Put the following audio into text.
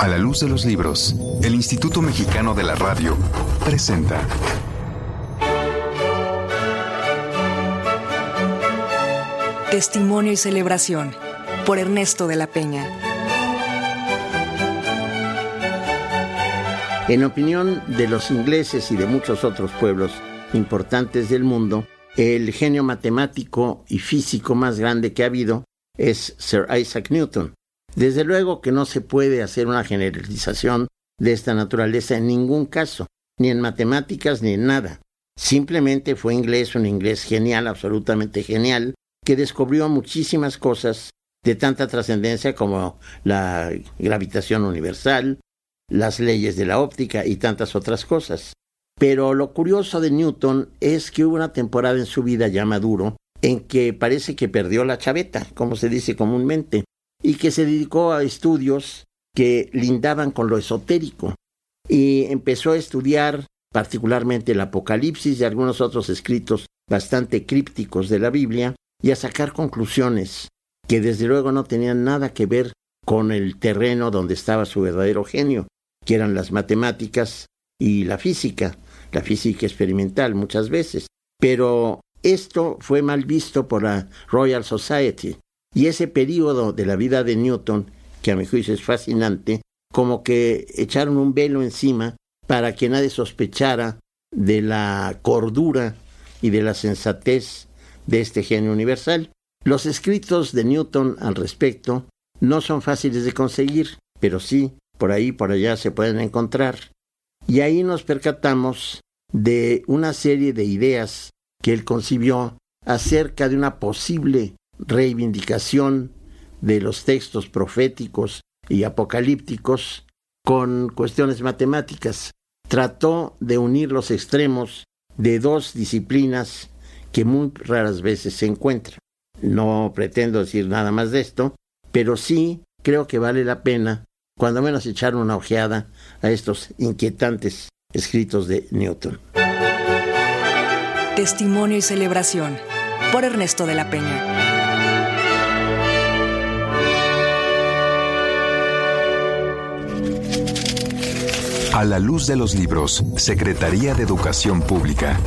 A la luz de los libros, el Instituto Mexicano de la Radio presenta Testimonio y celebración por Ernesto de la Peña. En opinión de los ingleses y de muchos otros pueblos importantes del mundo, el genio matemático y físico más grande que ha habido es Sir Isaac Newton. Desde luego que no se puede hacer una generalización de esta naturaleza en ningún caso, ni en matemáticas ni en nada. Simplemente fue inglés, un inglés genial, absolutamente genial, que descubrió muchísimas cosas de tanta trascendencia como la gravitación universal, las leyes de la óptica y tantas otras cosas. Pero lo curioso de Newton es que hubo una temporada en su vida ya maduro en que parece que perdió la chaveta, como se dice comúnmente, y que se dedicó a estudios que lindaban con lo esotérico y empezó a estudiar particularmente el Apocalipsis y algunos otros escritos bastante crípticos de la Biblia y a sacar conclusiones que desde luego no tenían nada que ver con el terreno donde estaba su verdadero genio, que eran las matemáticas y la física, la física experimental muchas veces. Pero esto fue mal visto por la Royal Society y ese periodo de la vida de Newton, que a mi juicio es fascinante, como que echaron un velo encima para que nadie sospechara de la cordura y de la sensatez de este genio universal. Los escritos de Newton al respecto no son fáciles de conseguir, pero sí, por ahí por allá se pueden encontrar. Y ahí nos percatamos de una serie de ideas que él concibió acerca de una posible reivindicación de los textos proféticos y apocalípticos con cuestiones matemáticas. Trató de unir los extremos de dos disciplinas que muy raras veces se encuentran. No pretendo decir nada más de esto, pero sí creo que vale la pena, cuando menos echar una ojeada a estos inquietantes escritos de Newton. Testimonio y celebración por Ernesto de la Peña. A la luz de los libros, Secretaría de Educación Pública.